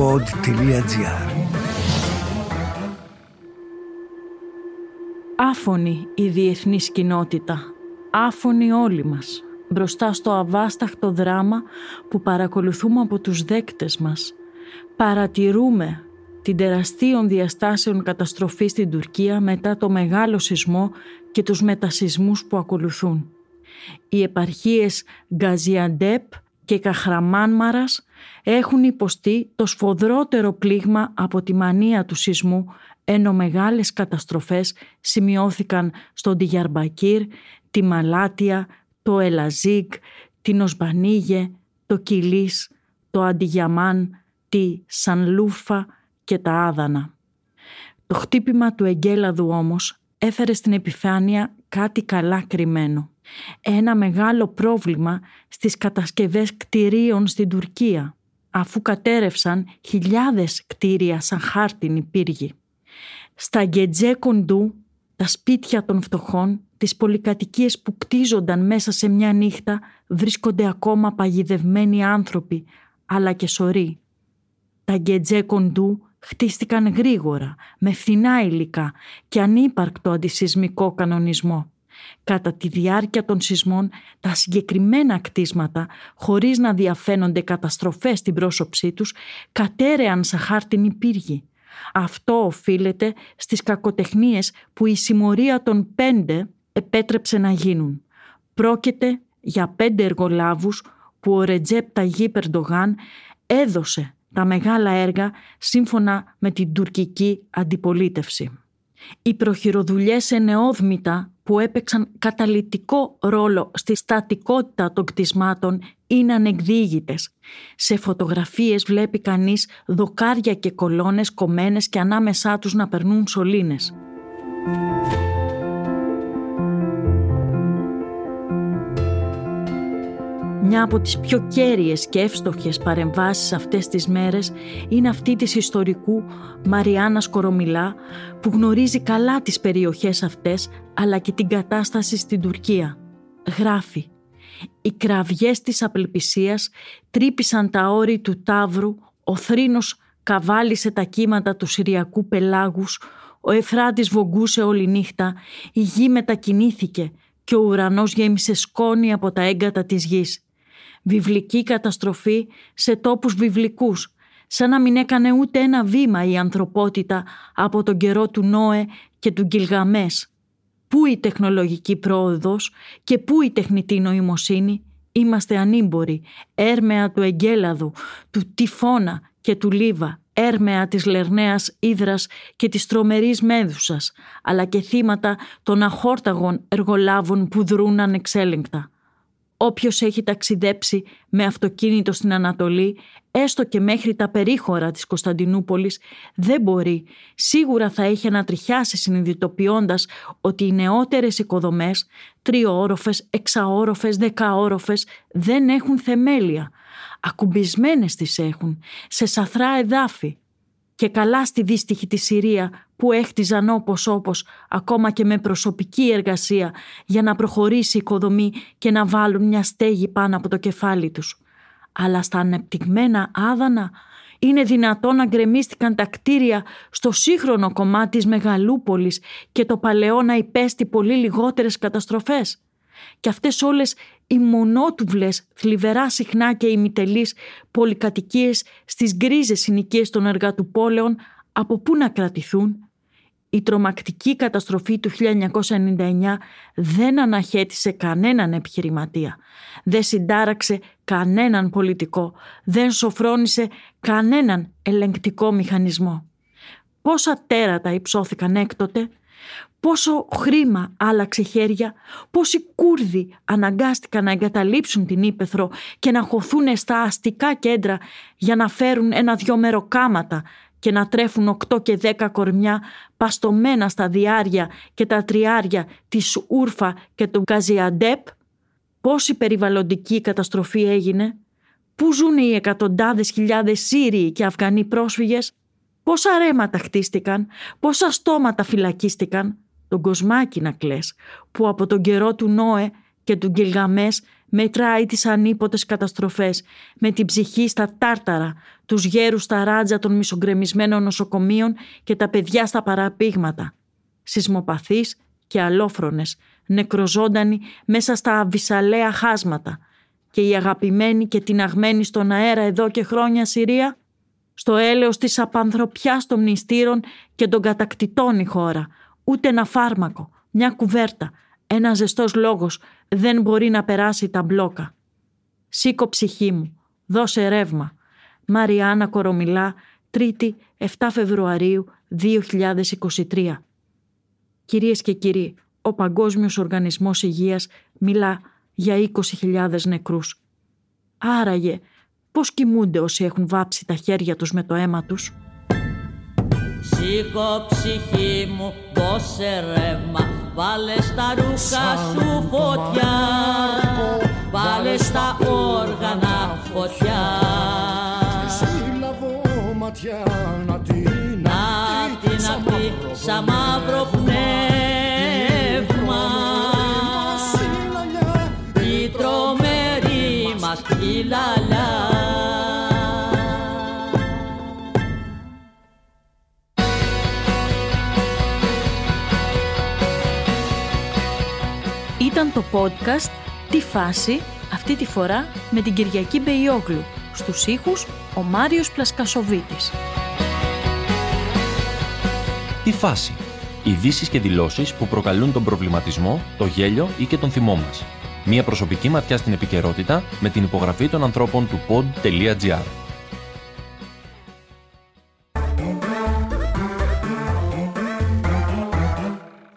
pod.gr Άφωνη η διεθνής κοινότητα, άφωνη όλοι μας, μπροστά στο αβάσταχτο δράμα που παρακολουθούμε από τους δέκτες μας. Παρατηρούμε την τεραστίων διαστάσεων καταστροφή στην Τουρκία μετά το μεγάλο σεισμό και τους μετασυσμούς που ακολουθούν. Οι επαρχίες Γκαζιαντέπ και Καχραμάνμαρας έχουν υποστεί το σφοδρότερο πλήγμα από τη μανία του σεισμού ενώ μεγάλες καταστροφές σημειώθηκαν στον Τιγιαρμπακύρ, τη Μαλάτια, το Ελαζίγκ, την Οσμπανίγε, το Κιλής, το Αντιγιαμάν, τη Σανλούφα και τα Άδανα. Το χτύπημα του εγκέλαδου όμως έφερε στην επιφάνεια κάτι καλά κρυμμένο. Ένα μεγάλο πρόβλημα στις κατασκευές κτηρίων στην Τουρκία, αφού κατέρευσαν χιλιάδες κτίρια σαν χάρτινοι πύργοι. Στα gecekondu, τα σπίτια των φτωχών, τις πολυκατοικίες που κτίζονταν μέσα σε μια νύχτα, βρίσκονται ακόμα παγιδευμένοι άνθρωποι, αλλά και σοροί. Τα gecekondu χτίστηκαν γρήγορα, με φθηνά υλικά και ανύπαρκτο αντισυσμικό κανονισμό. Κατά τη διάρκεια των σεισμών, τα συγκεκριμένα κτίσματα, χωρίς να διαφαίνονται καταστροφές στην πρόσωψή τους, κατέρεαν σαν χάρτινη πύργη. Αυτό οφείλεται στις κακοτεχνίες που η συμμορία των πέντε επέτρεψε να γίνουν. Πρόκειται για πέντε εργολάβους που ο Ρετζέπ Ταγί Περντογάν έδωσε τα μεγάλα έργα σύμφωνα με την τουρκική αντιπολίτευση. Οι προχειροδουλειές ενεόδμητα που έπαιξαν καταλητικό ρόλο στη στατικότητα των κτισμάτων είναι ανεκδίγητες. Σε φωτογραφίες βλέπει κανείς δοκάρια και κολόνες κομμένες και ανάμεσά τους να περνούν σωλήνες. Μια από τις πιο κέρυες και εύστοχες παρεμβάσεις αυτές τις μέρες είναι αυτή της ιστορικού Μαριάννας Κορομιλά που γνωρίζει καλά τις περιοχές αυτές αλλά και την κατάσταση στην Τουρκία. Γράφει «Οι κραυγές της απελπισίας τρύπησαν τα όρη του Ταύρου, ο θρήνος καβάλισε τα κύματα του Συριακού πελάγους, ο Εφράτης βογκούσε όλη νύχτα, η γη μετακινήθηκε και ο ουρανός γέμισε σκόνη από τα έγκατα της γης βιβλική καταστροφή σε τόπους βιβλικούς, σαν να μην έκανε ούτε ένα βήμα η ανθρωπότητα από τον καιρό του Νόε και του Γκυλγαμές. Πού η τεχνολογική πρόοδος και πού η τεχνητή νοημοσύνη, είμαστε ανήμποροι, έρμεα του εγκέλαδου, του τυφώνα και του λίβα, έρμεα της λερναίας ύδρας και της τρομερής μέδουσας, αλλά και θύματα των αχόρταγων εργολάβων που δρούν ανεξέλεγκτα. Όποιος έχει ταξιδέψει με αυτοκίνητο στην Ανατολή, έστω και μέχρι τα περίχωρα της Κωνσταντινούπολης, δεν μπορεί. Σίγουρα θα έχει ανατριχιάσει συνειδητοποιώντας ότι οι νεότερες οικοδομές, τριόροφες, εξαόροφες, δεκαόροφες, δεν έχουν θεμέλια. Ακουμπισμένες τις έχουν, σε σαθρά εδάφη, και καλά στη δύστιχη τη Συρία που έχτιζαν όπως όπως ακόμα και με προσωπική εργασία για να προχωρήσει η οικοδομή και να βάλουν μια στέγη πάνω από το κεφάλι τους. Αλλά στα ανεπτυγμένα άδανα είναι δυνατόν να γκρεμίστηκαν τα κτίρια στο σύγχρονο κομμάτι της Μεγαλούπολης και το παλαιό να υπέστη πολύ λιγότερες καταστροφές. Και αυτές όλες οι μονότουβλες, θλιβερά συχνά και ημιτελείς πολυκατοικίες στις γκρίζες συνοικίες των εργατουπόλεων από πού να κρατηθούν; Η τρομακτική καταστροφή του 1999 δεν αναχέτησε κανέναν επιχειρηματία, δεν συντάραξε κανέναν πολιτικό, δεν σοφρόνησε κανέναν ελεγκτικό μηχανισμό. Πόσα τέρατα υψώθηκαν έκτοτε πόσο χρήμα άλλαξε χέρια, πόσοι Κούρδοι αναγκάστηκαν να εγκαταλείψουν την Ήπεθρο και να χωθούν στα αστικά κέντρα για να φέρουν ένα-δυο μεροκάματα και να τρέφουν οκτώ και δέκα κορμιά παστομένα στα διάρια και τα τριάρια της Ούρφα και του Καζιαντέπ, πόση περιβαλλοντική καταστροφή έγινε, πού ζουν οι εκατοντάδες χιλιάδες Σύριοι και Αφγανοί πρόσφυγες, πόσα ρέματα χτίστηκαν, πόσα στόματα φυλακίστηκαν, τον κοσμάκι να κλαις, που από τον καιρό του Νόε και του Γκυλγαμές Μετράει τις ανίποτες καταστροφές με την ψυχή στα τάρταρα, τους γέρους στα ράτζα των μισογκρεμισμένων νοσοκομείων και τα παιδιά στα παραπήγματα. Σεισμοπαθείς και αλόφρονες, νεκροζώντανοι μέσα στα αβυσαλαία χάσματα. Και η αγαπημένη και την αγμένη στον αέρα εδώ και χρόνια Συρία, στο έλεος της απανθρωπιάς των μνηστήρων και των κατακτητών η χώρα. Ούτε ένα φάρμακο, μια κουβέρτα, ένας ζεστός λόγος δεν μπορεί να περάσει τα μπλόκα. Σήκω ψυχή μου, δώσε ρεύμα. Μαριάννα Κορομιλά, 3η 7 Φεβρουαρίου 2023. Κυρίες και κύριοι, ο Παγκόσμιος Οργανισμός Υγείας μιλά για 20.000 νεκρούς. Άραγε, πώς κοιμούνται όσοι έχουν βάψει τα χέρια τους με το αίμα τους; Σήκω ψυχή μου, δώσε ρεύμα, βάλε στα ρούχα σου φωτιά, βάλε στα όργανα φωτιά. Σύλλαβω ματιά Ήταν το podcast «Τι φάση» αυτή τη φορά με την Κυριακή Μπεϊόγλου. Στους ήχους ο Μάριος Πλασκασοβίτης. Τι φάση. Ειδήσεις και δηλώσεις που προκαλούν τον προβληματισμό, το γέλιο ή και τον θυμό μας. Μία προσωπική ματιά στην επικαιρότητα με την υπογραφή των ανθρώπων του pod.gr.